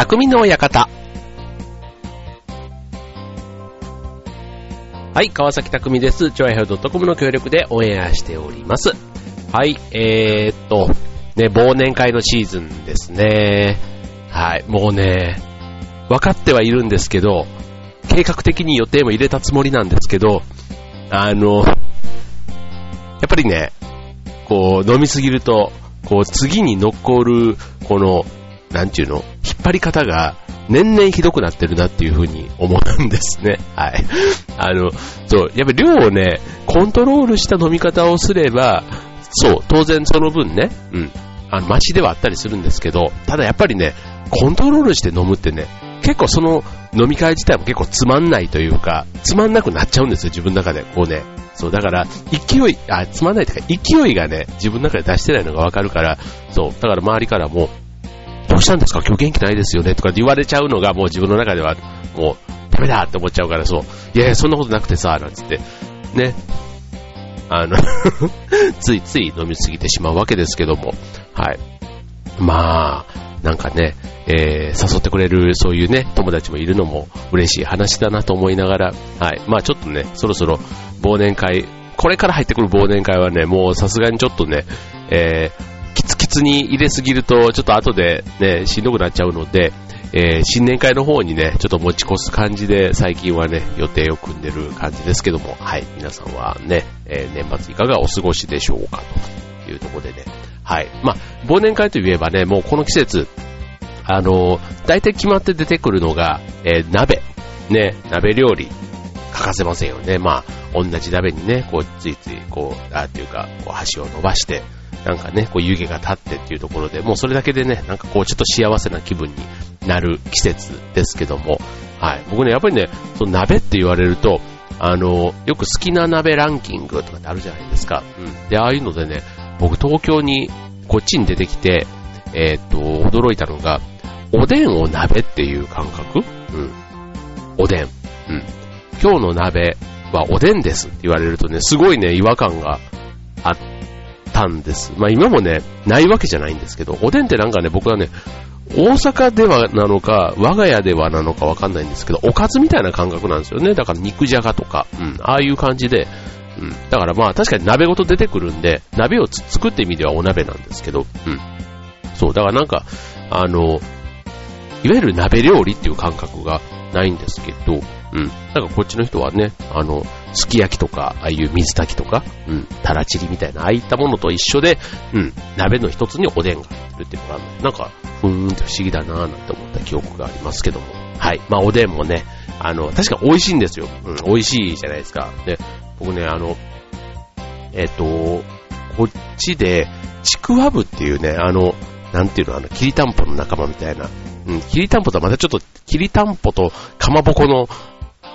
匠の館。はい、川崎匠です。超愛ドットコムの協力でオンエアしております。はい、えー、っと、ね、忘年会のシーズンですね。はい、もうね、分かってはいるんですけど、計画的に予定も入れたつもりなんですけど、あの、やっぱりね、こう、飲みすぎると、こう、次に残る、この、なんていうの？張り方が、年々ひどくなってるなっていう風に思うんですね。はい。あの、そう、やっぱり量をね、コントロールした飲み方をすれば、そう、当然その分ね、うん、あの、マシではあったりするんですけど、ただやっぱりね、コントロールして飲むってね、結構その飲み会自体も結構つまんないというか、つまんなくなっちゃうんですよ、自分の中で。こうね。そう、だから、勢い、あ、つまんないというか、勢いがね、自分の中で出してないのがわかるから、そう、だから周りからも、うしたんですか？今日元気ないですよね？とかって言われちゃうのがもう自分の中では、もう、ダメだって思っちゃうから、そう、いやいや、そんなことなくてさ、なんつって、ね、あの ついつい飲みすぎてしまうわけですけども、はい。まあ、なんかね、えー、誘ってくれるそういうね、友達もいるのも嬉しい話だなと思いながら、はい。まあちょっとね、そろそろ忘年会、これから入ってくる忘年会はね、もうさすがにちょっとね、えー、キツキツに入れすぎると、ちょっと後でね、しんどくなっちゃうので、えー、新年会の方にね、ちょっと持ち越す感じで、最近はね、予定を組んでる感じですけども、はい、皆さんはね、えー、年末いかがお過ごしでしょうか、というところでね、はい。まあ、忘年会といえばね、もうこの季節、あのー、大体決まって出てくるのが、え、鍋。ね、鍋料理。欠かせませんよね。まあ、同じ鍋にね、こう、ついつい、こう、あっていうか、こう、箸を伸ばして、なんかね、こう湯気が立ってっていうところで、もうそれだけでね、なんかこうちょっと幸せな気分になる季節ですけども、はい。僕ね、やっぱりね、その鍋って言われると、あの、よく好きな鍋ランキングとかってあるじゃないですか。うん。で、ああいうのでね、僕東京に、こっちに出てきて、えー、っと、驚いたのが、おでんを鍋っていう感覚？うん。おでん。うん。今日の鍋はおでんですって言われるとね、すごいね、違和感があったんです。まあ今もね、ないわけじゃないんですけど、おでんってなんかね、僕はね、大阪ではなのか、我が家ではなのかわかんないんですけど、おかずみたいな感覚なんですよね。だから肉じゃがとか、うん、ああいう感じで、うん。だからまあ確かに鍋ごと出てくるんで、鍋を作って意味ではお鍋なんですけど、うん。そう、だからなんか、あの、いわゆる鍋料理っていう感覚がないんですけど、うん。なんかこっちの人はね、あの、すき焼きとか、ああいう水炊きとか、うん、たらちりみたいな、ああいったものと一緒で、うん、鍋の一つにおでんが入ってるっていうの、なんか、ふーんって不思議だなぁなんて思った記憶がありますけども。はい。まあ、おでんもね、あの、確か美味しいんですよ。うん、美味しいじゃないですか。で、僕ね、あの、えっ、と、こっちで、ちくわぶっていうね、あの、なんていうの、あの、きりたんぽの仲間みたいな、うん、きりたんぽとはまたちょっと、きりたんぽとかまぼこの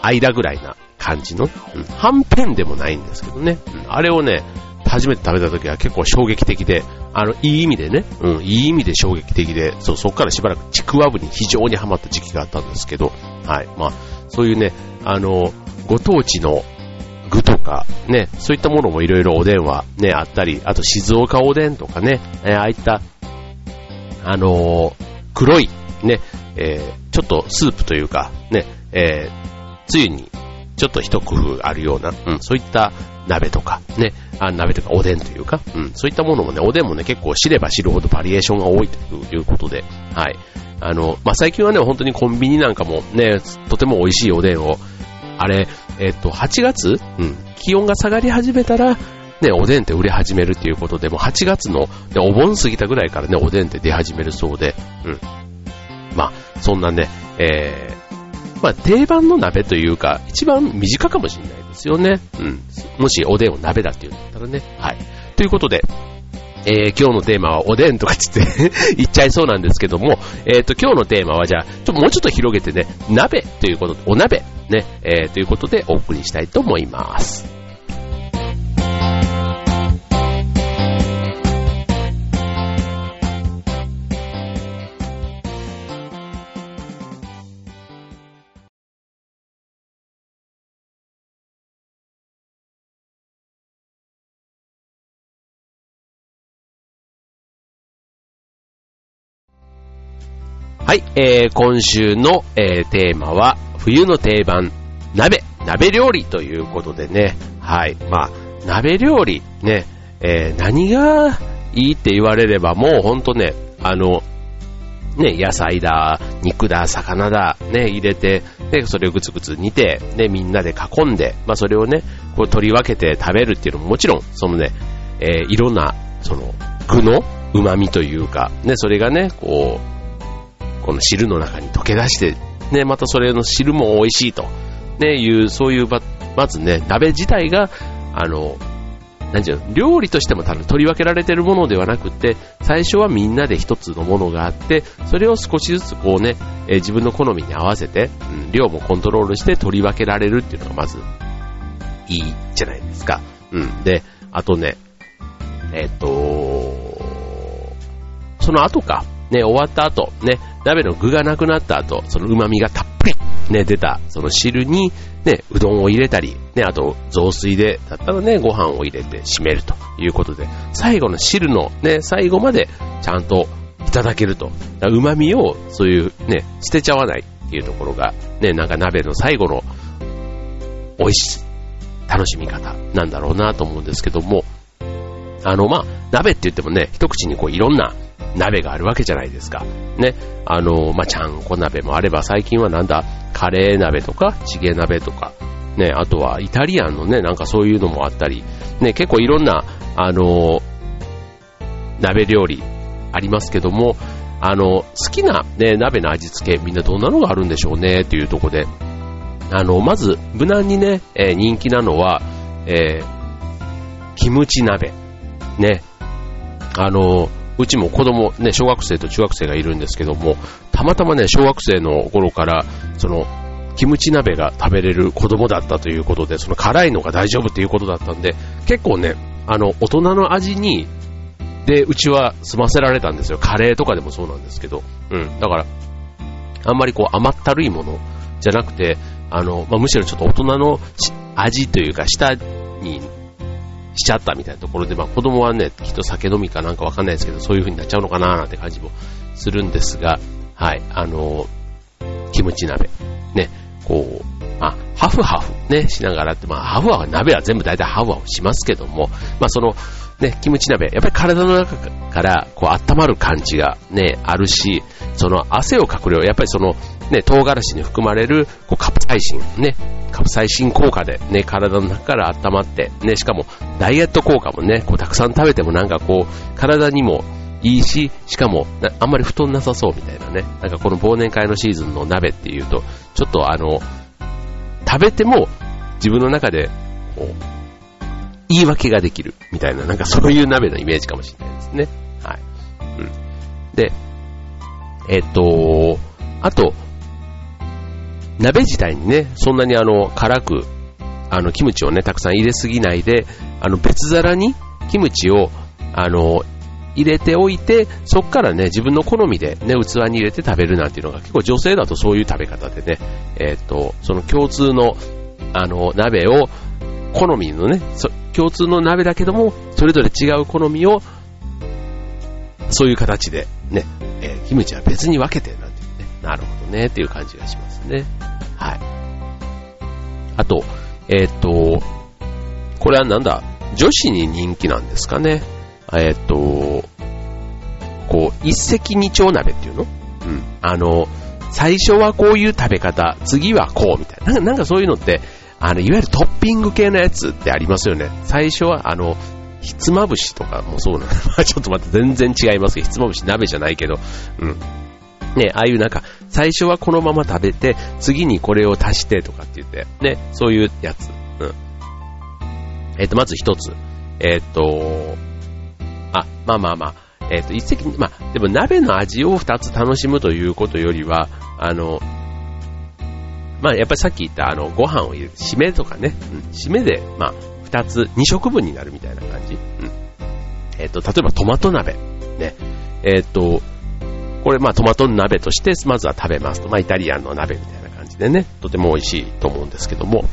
間ぐらいな感じの、うん、はんぺんでもないんですけどね、うん、あれをね、初めて食べた時は結構衝撃的で、あの、いい意味でね、うん、いい意味で衝撃的で、そう、そこからしばらくちくわぶに非常にハマった時期があったんですけど、はい、まあ、そういうね、あの、ご当地の具とか、ね、そういったものもいろいろおでんはね、あったり、あと静岡おでんとかね、えああいった、あのー、黒い、ね、えー、ちょっとスープというか、ね、えー、つゆにちょっと一工夫あるような、うん、そういった鍋とか、ね、あ鍋とかおでんというか、うん、そういったものもね、おでんもね、結構知れば知るほどバリエーションが多いということで、はい。あの、まあ、最近はね、本当にコンビニなんかもね、とても美味しいおでんを、あれ、えっと、8月うん、気温が下がり始めたら、ね、おでんって売れ始めるっていうことで、もう8月の、ね、お盆過ぎたぐらいからね、おでんって出始めるそうで、うん。まあ、そんなね、えー、まあ、定番の鍋というか、一番身近かもしれないですよね。うん。もしおでんを鍋だっていうんだったらね。はい。ということで、えー、今日のテーマはおでんとかつって 言っちゃいそうなんですけども、えっ、ー、と、今日のテーマはじゃあ、ちょっともうちょっと広げてね、鍋ということで、お鍋、ね、えー、ということでお送りしたいと思います。はい、えー、今週の、えー、テーマは、冬の定番、鍋、鍋料理ということでね、はい、まあ、鍋料理、ね、えー、何がいいって言われれば、もうほんとね、あの、ね、野菜だ、肉だ、魚だ、ね、入れて、で、それをぐつぐつ煮て、ね、みんなで囲んで、まあ、それをね、こう取り分けて食べるっていうのももちろん、そのね、えー、いろんな、その、具の旨味というか、ね、それがね、こう、この汁の中に溶け出して、ね、またそれの汁も美味しいと、ね、いう、そういう、まずね、鍋自体が、あの、なんていうの、料理としても多分取り分けられてるものではなくて、最初はみんなで一つのものがあって、それを少しずつこうね、えー、自分の好みに合わせて、うん、量もコントロールして取り分けられるっていうのがまず、いいじゃないですか。うん。で、あとね、えっ、ー、と、その後か、ね、終わった後、ね、鍋の具がなくなった後、その旨味がたっぷり、ね、出た、その汁に、ね、うどんを入れたり、ね、あと、雑炊で、だったらね、ご飯を入れて締めるということで、最後の汁のね、最後までちゃんといただけると。旨味を、そういうね、捨てちゃわないっていうところが、ね、なんか鍋の最後の、美味しい、楽しみ方なんだろうなと思うんですけども、あの、まあ、鍋って言ってもね、一口にこういろんな鍋があるわけじゃないですか。ね。あの、まあ、ちゃんこ鍋もあれば、最近はなんだ、カレー鍋とか、チゲ鍋とか、ね、あとはイタリアンのね、なんかそういうのもあったり、ね、結構いろんな、あの、鍋料理ありますけども、あの、好きなね、鍋の味付け、みんなどんなのがあるんでしょうね、っていうとこで、あの、まず、無難にね、えー、人気なのは、えー、キムチ鍋。ね。あの、うちも子供、ね、小学生と中学生がいるんですけども、たまたまね、小学生の頃から、その、キムチ鍋が食べれる子供だったということで、その辛いのが大丈夫っていうことだったんで、結構ね、あの、大人の味に、で、うちは済ませられたんですよ。カレーとかでもそうなんですけど。うん。だから、あんまりこう甘ったるいものじゃなくて、あの、まあ、むしろちょっと大人の味というか、舌にしちゃったみたいなところで、まあ子供はね、きっと酒飲みかなんかわかんないですけど、そういう風になっちゃうのかななんて感じもするんですが、はい、あの、キムチ鍋。ね、こう、まあ、ハフハフね、しながらって、まあ、ハフハフ、鍋は全部大体ハフハフしますけども、まあその、ね、キムチ鍋、やっぱり体の中からこう温まる感じがね、あるし、その汗をかく量、やっぱりその、ね、唐辛子に含まれるこうカプサイシン、ね、カプサイシン効果でね、体の中から温まって、ね、しかもダイエット効果もね、こうたくさん食べてもなんかこう、体にもいいし、しかもあんまり太んなさそうみたいなね、なんかこの忘年会のシーズンの鍋っていうと、ちょっとあの、食べても自分の中でこう、言い訳ができるみたいな、なんかそういう鍋のイメージかもしれないですね。はい。うん。で、えっと、あと、鍋自体にね、そんなにあの、辛く、あの、キムチをね、たくさん入れすぎないで、あの、別皿にキムチを、あの、入れておいて、そっからね、自分の好みでね、器に入れて食べるなんていうのが結構女性だとそういう食べ方でね、えっ、と、その共通の、あの、鍋を、好みのね、共通の鍋だけども、それぞれ違う好みを、そういう形でね、えー、キムチは別に分けてなんていうね、なるほど。ね、っていう感じがしますね。はい。あと、えっ、と、これはなんだ、女子に人気なんですかね？えっ、と、こう、一石二鳥鍋っていうの？うん。あの、最初はこういう食べ方、次はこうみたいな。なんかそういうのって、あの、いわゆるトッピング系のやつってありますよね。最初は、あの、ひつまぶしとかもそうなの。ちょっと待って、全然違いますけど、ひつまぶし鍋じゃないけど、うん。ね、ああいうなんか、最初はこのまま食べて、次にこれを足してとかって言って、ね、そういうやつ。うん。えっ、ー、と、まず一つ。えっ、ー、と、あ、まあまあまあ、えっ、ー、と、一石、まあ、でも鍋の味を二つ楽しむということよりは、あの、まあ、やっぱりさっき言ったあの、ご飯を入れる、締めとかね、うん、締めで、まあ、二つ、二食分になるみたいな感じ。うん。えっ、と、例えばトマト鍋。ね。えっ、と、これまあトマトの鍋としてまずは食べますと。まあイタリアンの鍋みたいな感じでね、とても美味しいと思うんですけども、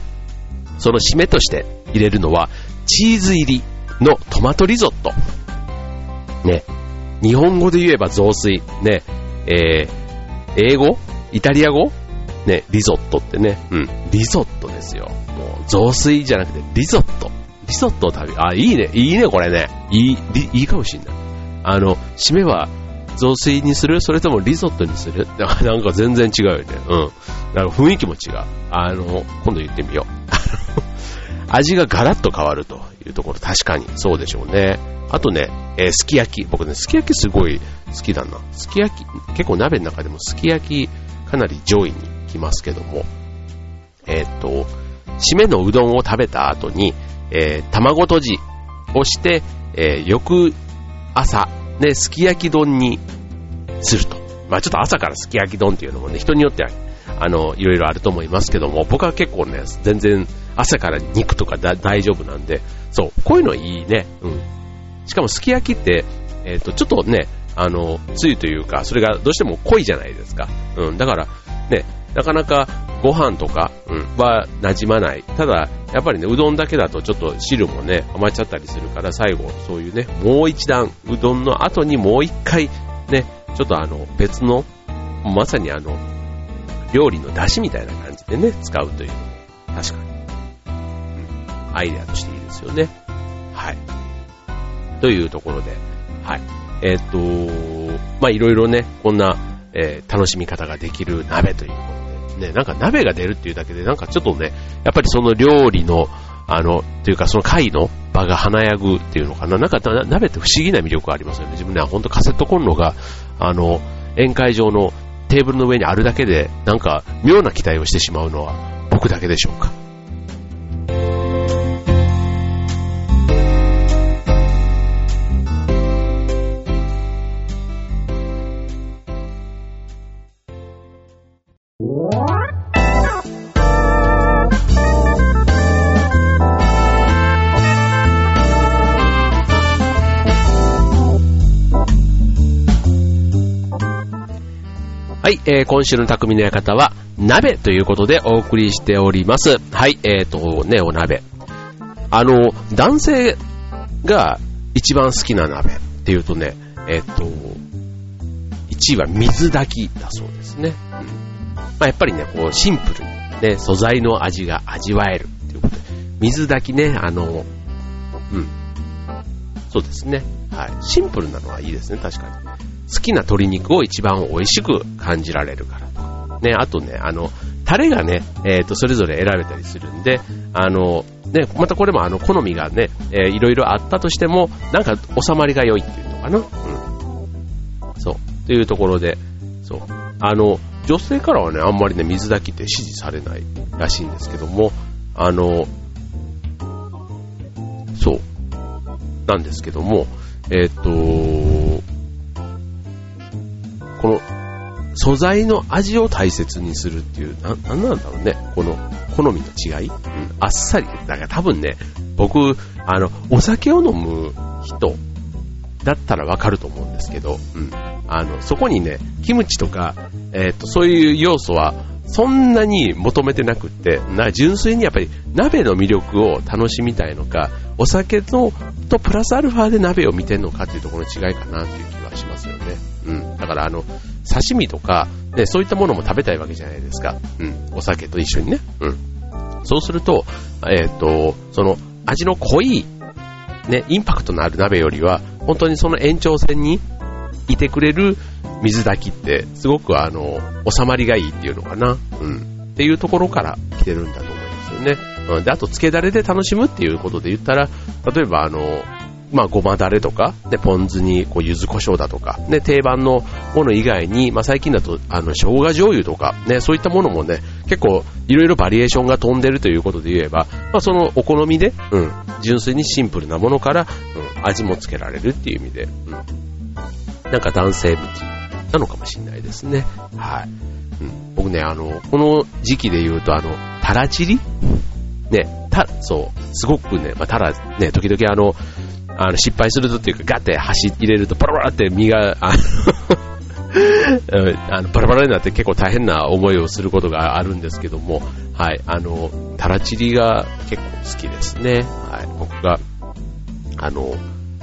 その締めとして入れるのは、チーズ入りのトマトリゾット。ね。日本語で言えば雑炊。ね。えー、英語？イタリア語？ね、リゾットってね。うん。リゾットですよ。もう、雑炊じゃなくて、リゾット。リゾットを食べ、あ、いいね。いいね、これね。いい、いいかもしんない。あの、締めは、雑炊にする？それともリゾットにする？なんか全然違うよね。うん。なんか雰囲気も違う。あの、今度言ってみよう。味がガラッと変わるというところ、確かにそうでしょうね。あとね、えー、すき焼き。僕ね、すき焼きすごい好きだな。すき焼き、結構鍋の中でもすき焼きかなり上位に来ますけども、えっ、と、締めのうどんを食べた後に、えー、卵とじをして、え、翌朝、ね、すき焼き丼にすると。まあちょっと朝からすき焼き丼っていうのもね、人によっては、あの、いろいろあると思いますけども、僕は結構ね、全然朝から肉とか大丈夫なんで、そう、こういうのいいね。うん。しかもすき焼きって、えっ、ー、と、ちょっとね、あの、つゆというか、それがどうしても濃いじゃないですか。うん、だから、ね、なかなかご飯とか、うん、は馴染まない。ただ、やっぱりね、うどんだけだとちょっと汁もね、余っちゃったりするから、最後、そういうね、もう一段、うどんの後にもう一回、ね、ちょっとあの、別の、まさにあの、料理の出汁みたいな感じでね、使うという確かに、うん、アイデアとしていいですよね。はい。というところで、はい。えっ、と、まあ、いろいろね、こんな、えー、楽しみ方ができる鍋ということで、ね、なんか鍋が出るっていうだけで、なんかちょっとね、やっぱりその料理の、あの、というかその会の場が華やぐっていうのかな。なんか鍋って不思議な魅力がありますよね。自分ね、ほんとカセットコンロが、あの、宴会場のテーブルの上にあるだけで、なんか妙な期待をしてしまうのは僕だけでしょうか。はい、えー、今週の匠の館は、鍋ということでお送りしております。はい、えーと、ね、お鍋。あの、男性が一番好きな鍋っていうとね、えっ、ー、と、1位は水炊きだそうですね。うん。まあ、やっぱりね、こう、シンプルにね、素材の味が味わえるっていうことで、水炊きね、あの、うん。そうですね。はい。シンプルなのはいいですね、確かに。好きな鶏肉を一番美味しく感じられるからと。ね、あとね、あの、タレがね、えっ、ー、と、それぞれ選べたりするんで、あの、ね、またこれもあの、好みがね、えー、いろいろあったとしても、なんか収まりが良いっていうのかな。うん。そう。というところで、そう。あの、女性からはね、あんまりね、水炊きって支持されないらしいんですけども、あの、そう。なんですけども、えっ、ー、と、この素材の味を大切にするっていう、な、なんなんだろうね。この好みの違い、うん、あっさり。だから多分ね、僕、あの、お酒を飲む人だったらわかると思うんですけど、うん。あの、そこにね、キムチとか、えっ、と、そういう要素は、そんなに求めてなくって、な、純粋にやっぱり鍋の魅力を楽しみたいのか、お酒と、とプラスアルファで鍋を見てるのかっていうところの違いかなっていう気はしますよね。うん。だからあの、刺身とか、ね、そういったものも食べたいわけじゃないですか。うん。お酒と一緒にね。うん。そうすると、えっ、ー、と、その、味の濃い、ね、インパクトのある鍋よりは、本当にその延長線にいてくれる水炊きって、すごくあの、収まりがいいっていうのかな。うん。っていうところから来てるんだと思いますよね。うん。で、あと、漬けだれで楽しむっていうことで言ったら、例えばあの、まあ、ごまだれとか、で、ポン酢に、こう、柚子胡椒だとか、ね、定番のもの以外に、まあ、最近だと、あの、生姜醤油とか、ね、そういったものもね、結構、いろいろバリエーションが飛んでるということで言えば、まあ、その、お好みで、うん、純粋にシンプルなものから、うん、味もつけられるっていう意味で、うん、なんか男性向きなのかもしれないですね。はい。うん、僕ね、あの、この時期で言うと、あの、タラチリ？ね、た、そう、すごくね、まあ、タラ、ね、時々あの、あの、失敗するとっていうか、ガッて端入れると、バラバラって身が、あの あのバラバラになって結構大変な思いをすることがあるんですけども、はい、あの、タラチリが結構好きですね。はい、僕が、あの、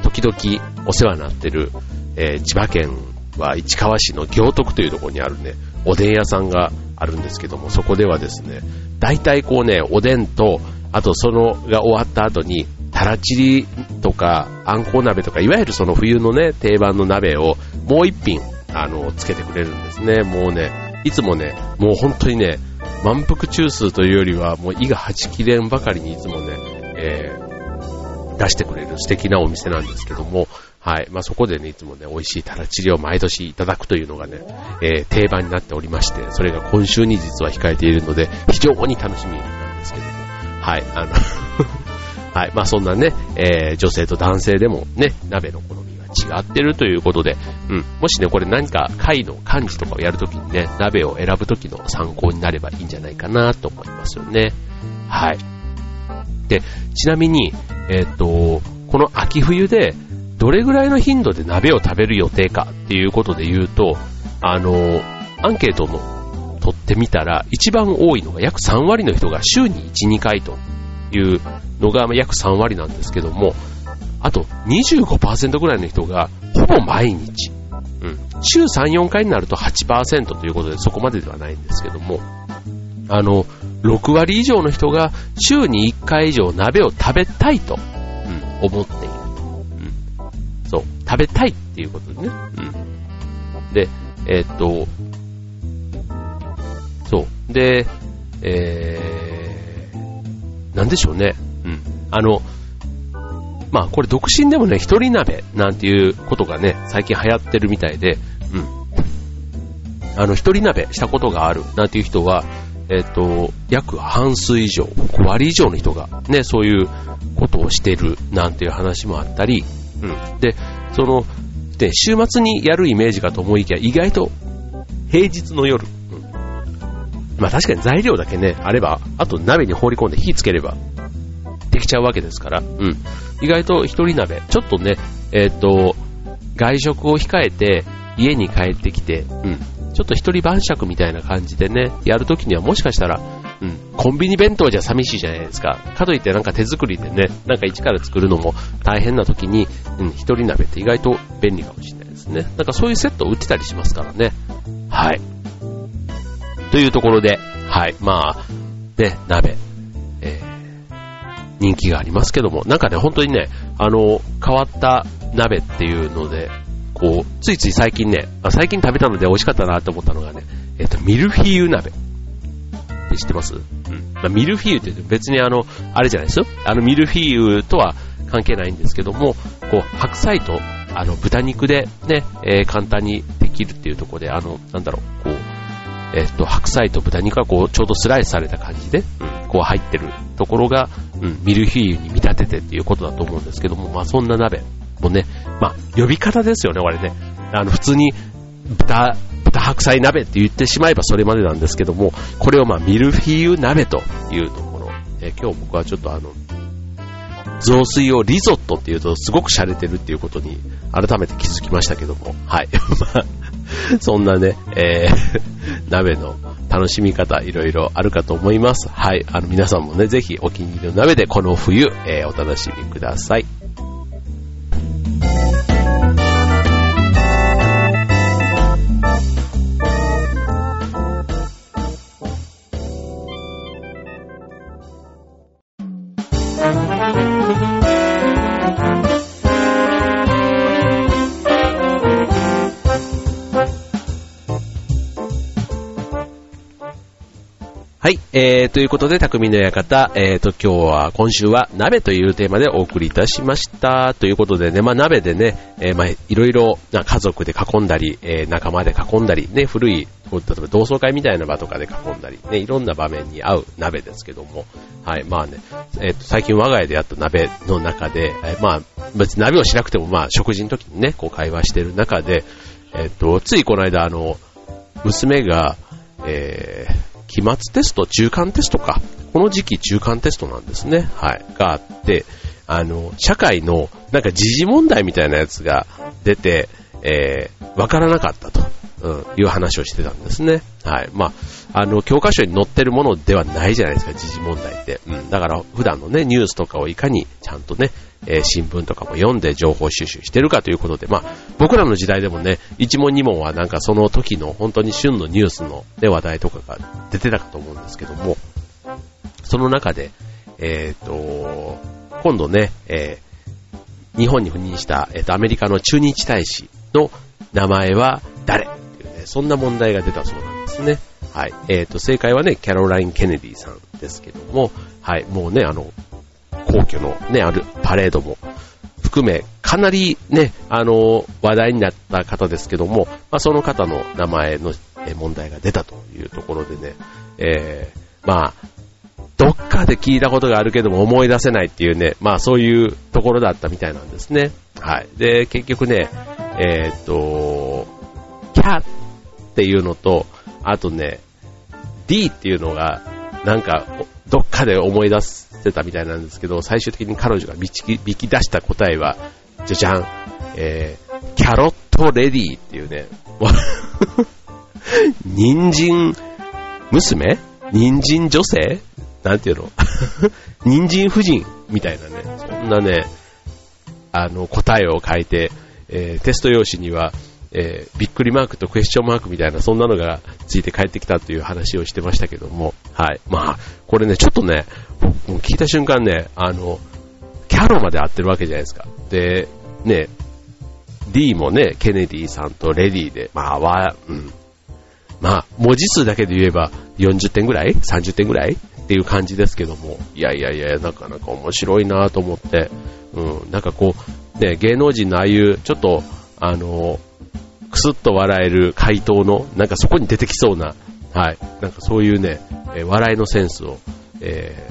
時々お世話になってる、えー、千葉県は市川市の行徳というところにあるね、おでん屋さんがあるんですけども、そこではですね、大体こうね、おでんと、あとそのが終わった後に、たらちりとか、あんこう鍋とか、いわゆるその冬のね、定番の鍋をもう一品、あの、つけてくれるんですね。もうね、いつもね、もう本当にね、満腹中枢というよりは、もう胃がはちきれんばかりにいつもね、えー、出してくれる素敵なお店なんですけども、はい。まあ、そこでね、いつもね、美味しいたらちりを毎年いただくというのがね、えー、定番になっておりまして、それが今週に実は控えているので、非常に楽しみなんですけども、はい。あのはい。まあ、そんなね、えー、女性と男性でもね、鍋の好みが違ってるということで、うん。もしね、これ何か貝の漢字とかをやるときにね、鍋を選ぶときの参考になればいいんじゃないかなと思いますよね。はい。で、ちなみに、えっ、と、この秋冬で、どれぐらいの頻度で鍋を食べる予定かっていうことで言うと、あの、アンケートの取ってみたら、一番多いのが約3割の人が週に1、2回というのが約3割なんですけども、あと25%ぐらいの人がほぼ毎日、うん、週3、4回になると8%ということでそこまでではないんですけども、あの、6割以上の人が週に1回以上鍋を食べたいと、うん、思っている。うん、そう、食べたいっていうことでね。うん、で、えー、っと、そう。で、えー、なんでしょうね。うん。あの、まあこれ独身でもね、一人鍋なんていうことがね、最近流行ってるみたいで、うん。あの、一人鍋したことがあるなんていう人は、えっ、ー、と、約半数以上、5割以上の人がね、そういうことをしてるなんていう話もあったり、うん。で、その、で、週末にやるイメージかと思いきや、意外と平日の夜、まあ確かに材料だけね、あれば、あと鍋に放り込んで火つければ、できちゃうわけですから、うん。意外と一人鍋、ちょっとね、えっ、と、外食を控えて、家に帰ってきて、うん。ちょっと一人晩酌みたいな感じでね、やるときにはもしかしたら、うん、コンビニ弁当じゃ寂しいじゃないですか。かといってなんか手作りでね、なんか一から作るのも大変な時に、うん、一人鍋って意外と便利かもしれないですね。なんかそういうセットを売ってたりしますからね。はい。というところで、はい、まあ、ね、鍋、えー、人気がありますけども、なんかね、本当にね、あの、変わった鍋っていうので、こう、ついつい最近ね、最近食べたので美味しかったなと思ったのがね、えっ、ー、と、ミルフィーユ鍋。って知ってます？うん。まあ、ミルフィーユって別にあの、あれじゃないですよ。あのミルフィーユとは関係ないんですけども、こう、白菜と、あの、豚肉でね、えー、簡単にできるっていうところで、あの、なんだろ、う、えっと、白菜と豚肉がこう、ちょうどスライスされた感じで、うん、こう入ってるところが、うん、ミルフィーユに見立ててっていうことだと思うんですけども、まあそんな鍋もね、まあ、呼び方ですよね、これね。あの、普通に、豚、豚白菜鍋って言ってしまえばそれまでなんですけども、これをまあ、ミルフィーユ鍋というところ。え今日僕はちょっとあの、雑炊をリゾットっていうとすごく洒落てるっていうことに改めて気づきましたけども、はい。そんなね、えー、鍋の楽しみ方いろいろあるかと思います。はい。あの皆さんもね、ぜひお気に入りの鍋でこの冬、えー、お楽しみください。えー、ということで、匠の館、えーと、今日は、今週は鍋というテーマでお送りいたしました。ということでね、まあ鍋でね、えー、まあいろいろな家族で囲んだり、えー、仲間で囲んだり、ね、古い、例えば同窓会みたいな場とかで囲んだり、ね、いろんな場面に合う鍋ですけども、はい、まあね、えーと、最近我が家でやった鍋の中で、え、まあ、別に鍋をしなくても、まあ、食事の時にね、こう会話してる中で、えっ、と、ついこの間、あの、娘が、えー、期末テスト、中間テストか。この時期中間テストなんですね。はい。があって、あの、社会のなんか時事問題みたいなやつが出て、えー、わからなかったと、うん、いう話をしてたんですね。はい。まあ、あの、教科書に載ってるものではないじゃないですか、時事問題って。うん。だから、普段のね、ニュースとかをいかにちゃんとね、えー、新聞とかも読んで情報収集してるかということで、まあ、僕らの時代でもね、一問二問はなんかその時の本当に旬のニュースの、ね、話題とかが出てたかと思うんですけども、その中で、えっ、と、今度ね、えー、日本に赴任した、えっ、と、アメリカの駐日大使の名前は誰、そんな問題が出たそうなんですね。はい。えっ、と、正解はね、キャロライン・ケネディさんですけども、はい。もうね、あの、皇居のね、あるパレードも含め、かなりね、あの、話題になった方ですけども、まあ、その方の名前の問題が出たというところでね、えー、まあ、どっかで聞いたことがあるけども思い出せないっていうね、まあそういうところだったみたいなんですね。はい。で、結局ね、えー、っと、キャっていうのと、あとね、D っていうのが、なんか、どっかで思い出してたみたいなんですけど、最終的に彼女が導き引き出した答えは、じゃじゃん、えー、キャロットレディっていうね、人参娘？人参女性？なんていうの？人参夫人みたいなね、そんなね、あの、答えを書いて、えー、テスト用紙には、えー、びっくりマークとクエスチョンマークみたいな、そんなのがついて帰ってきたという話をしてましたけども、はい。まあ、これね、ちょっとね、も聞いた瞬間ね、あの、キャロまで合ってるわけじゃないですか。で、ね、D もね、ケネディさんとレディで、まあ、わ、うん。まあ、文字数だけで言えば40点ぐらい ?30 点ぐらい？っていう感じですけども、いやいやいや、なかなか面白いなと思って、うん、なんかこう、ね、芸能人のああいう、ちょっと、あの、くすっと笑える回答の、なんかそこに出てきそうな、はい、なんかそういうね、え笑いのセンスを、え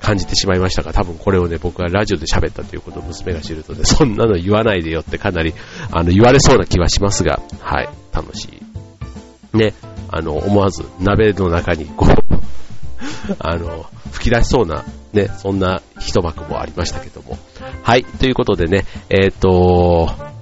ー、感じてしまいましたが、多分これをね、僕はラジオで喋ったということを娘が知るとね、そんなの言わないでよってかなり、あの、言われそうな気はしますが、はい、楽しい。ね、あの、思わず鍋の中にこう、あの、吹き出しそうな、ね、そんな一幕もありましたけども。はい、ということでね、えっ、ー、と、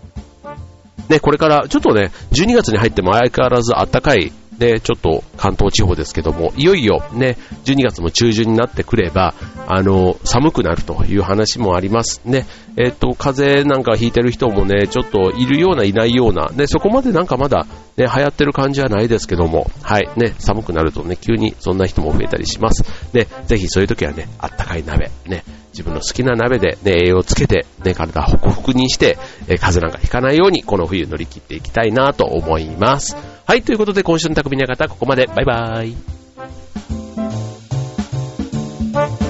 ね、これからちょっとね、12月に入っても相変わらず暖かいで、ちょっと関東地方ですけども、いよいよね、12月も中旬になってくれば、あの、寒くなるという話もありますね。えっ、と、風邪なんかひいてる人もね、ちょっといるような、いないような、ね、そこまでなんかまだ、ね、流行ってる感じはないですけども、はい、ね、寒くなるとね、急にそんな人も増えたりします。ね、ぜひそういう時はね、あったかい鍋、ね、自分の好きな鍋で、ね、栄養をつけて、ね、体ホクホクにして、え、風邪なんかひかないように、この冬乗り切っていきたいなと思います。はい、ということで今週の匠の方ここまで。バイバーイ。